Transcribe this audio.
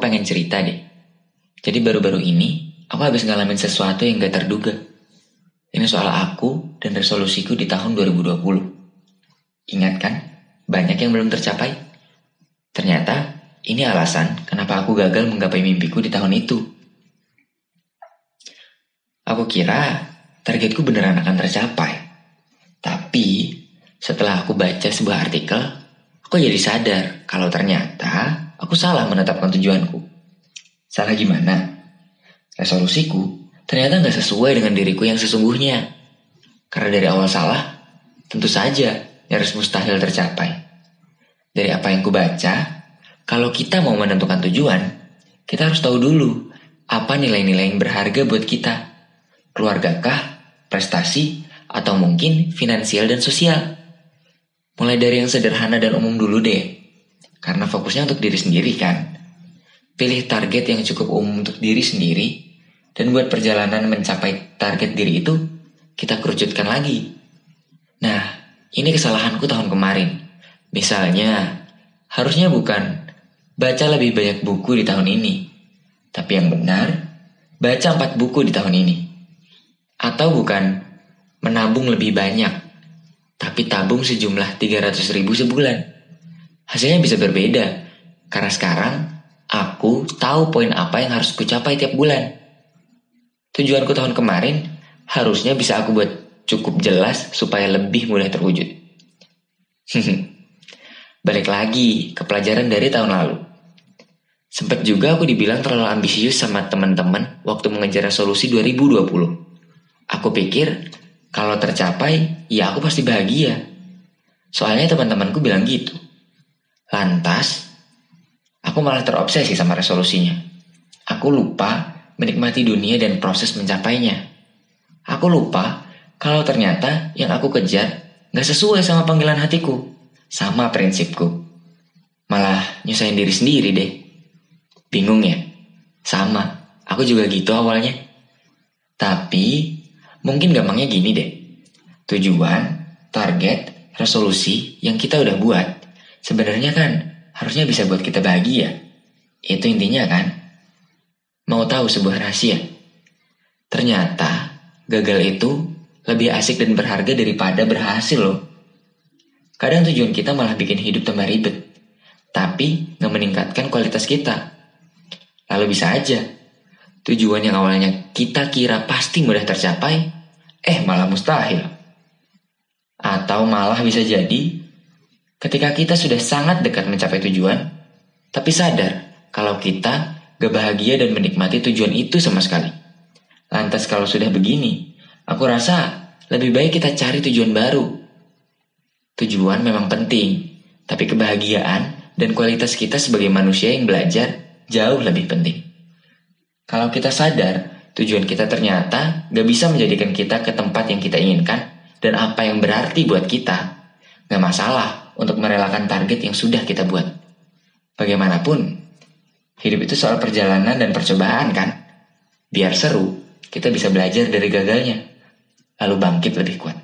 cerita deh. Jadi baru-baru ini, aku habis ngalamin sesuatu yang gak terduga. Ini soal aku dan resolusiku di tahun 2020. Ingat kan, banyak yang belum tercapai. Ternyata, ini alasan kenapa aku gagal menggapai mimpiku di tahun itu. Aku kira targetku beneran akan tercapai. Tapi, setelah aku baca sebuah artikel, aku jadi sadar kalau ternyata aku salah menetapkan tujuanku. Salah gimana? Resolusiku ternyata nggak sesuai dengan diriku yang sesungguhnya. Karena dari awal salah, tentu saja nyaris mustahil tercapai. Dari apa yang kubaca, kalau kita mau menentukan tujuan, kita harus tahu dulu apa nilai-nilai yang berharga buat kita. Keluargakah, prestasi, atau mungkin finansial dan sosial. Mulai dari yang sederhana dan umum dulu deh. Karena fokusnya untuk diri sendiri kan. Pilih target yang cukup umum untuk diri sendiri dan buat perjalanan mencapai target diri itu kita kerucutkan lagi. Nah, ini kesalahanku tahun kemarin. Misalnya, harusnya bukan baca lebih banyak buku di tahun ini. Tapi yang benar, baca empat buku di tahun ini. Atau bukan menabung lebih banyak, tapi tabung sejumlah 300 ribu sebulan. Hasilnya bisa berbeda, karena sekarang aku tahu poin apa yang harus kucapai tiap bulan. Tujuanku tahun kemarin harusnya bisa aku buat cukup jelas supaya lebih mudah terwujud. Balik lagi ke pelajaran dari tahun lalu. Sempat juga aku dibilang terlalu ambisius sama teman-teman waktu mengejar resolusi 2020. Aku pikir kalau tercapai, ya aku pasti bahagia. Soalnya teman-temanku bilang gitu. Lantas, aku malah terobsesi sama resolusinya. Aku lupa menikmati dunia dan proses mencapainya. Aku lupa kalau ternyata yang aku kejar gak sesuai sama panggilan hatiku, sama prinsipku. Malah nyusahin diri sendiri deh. Bingung ya? Sama, aku juga gitu awalnya. Tapi mungkin gampangnya gini deh. Tujuan, target, resolusi yang kita udah buat sebenarnya kan harusnya bisa buat kita bahagia. Itu intinya kan? Mau tahu sebuah rahasia? Ternyata gagal itu lebih asik dan berharga daripada berhasil loh. Kadang tujuan kita malah bikin hidup tambah ribet, tapi nggak meningkatkan kualitas kita. Lalu bisa aja, tujuan yang awalnya kita kira pasti mudah tercapai, eh malah mustahil. Atau malah bisa jadi, ketika kita sudah sangat dekat mencapai tujuan, tapi sadar kalau kita gak bahagia dan menikmati tujuan itu sama sekali. Lantas kalau sudah begini, aku rasa lebih baik kita cari tujuan baru. Tujuan memang penting, tapi kebahagiaan dan kualitas kita sebagai manusia yang belajar jauh lebih penting. Kalau kita sadar, tujuan kita ternyata gak bisa menjadikan kita ke tempat yang kita inginkan dan apa yang berarti buat kita, gak masalah untuk merelakan target yang sudah kita buat. Bagaimanapun, Hidup itu soal perjalanan dan percobaan kan? Biar seru, kita bisa belajar dari gagalnya, lalu bangkit lebih kuat.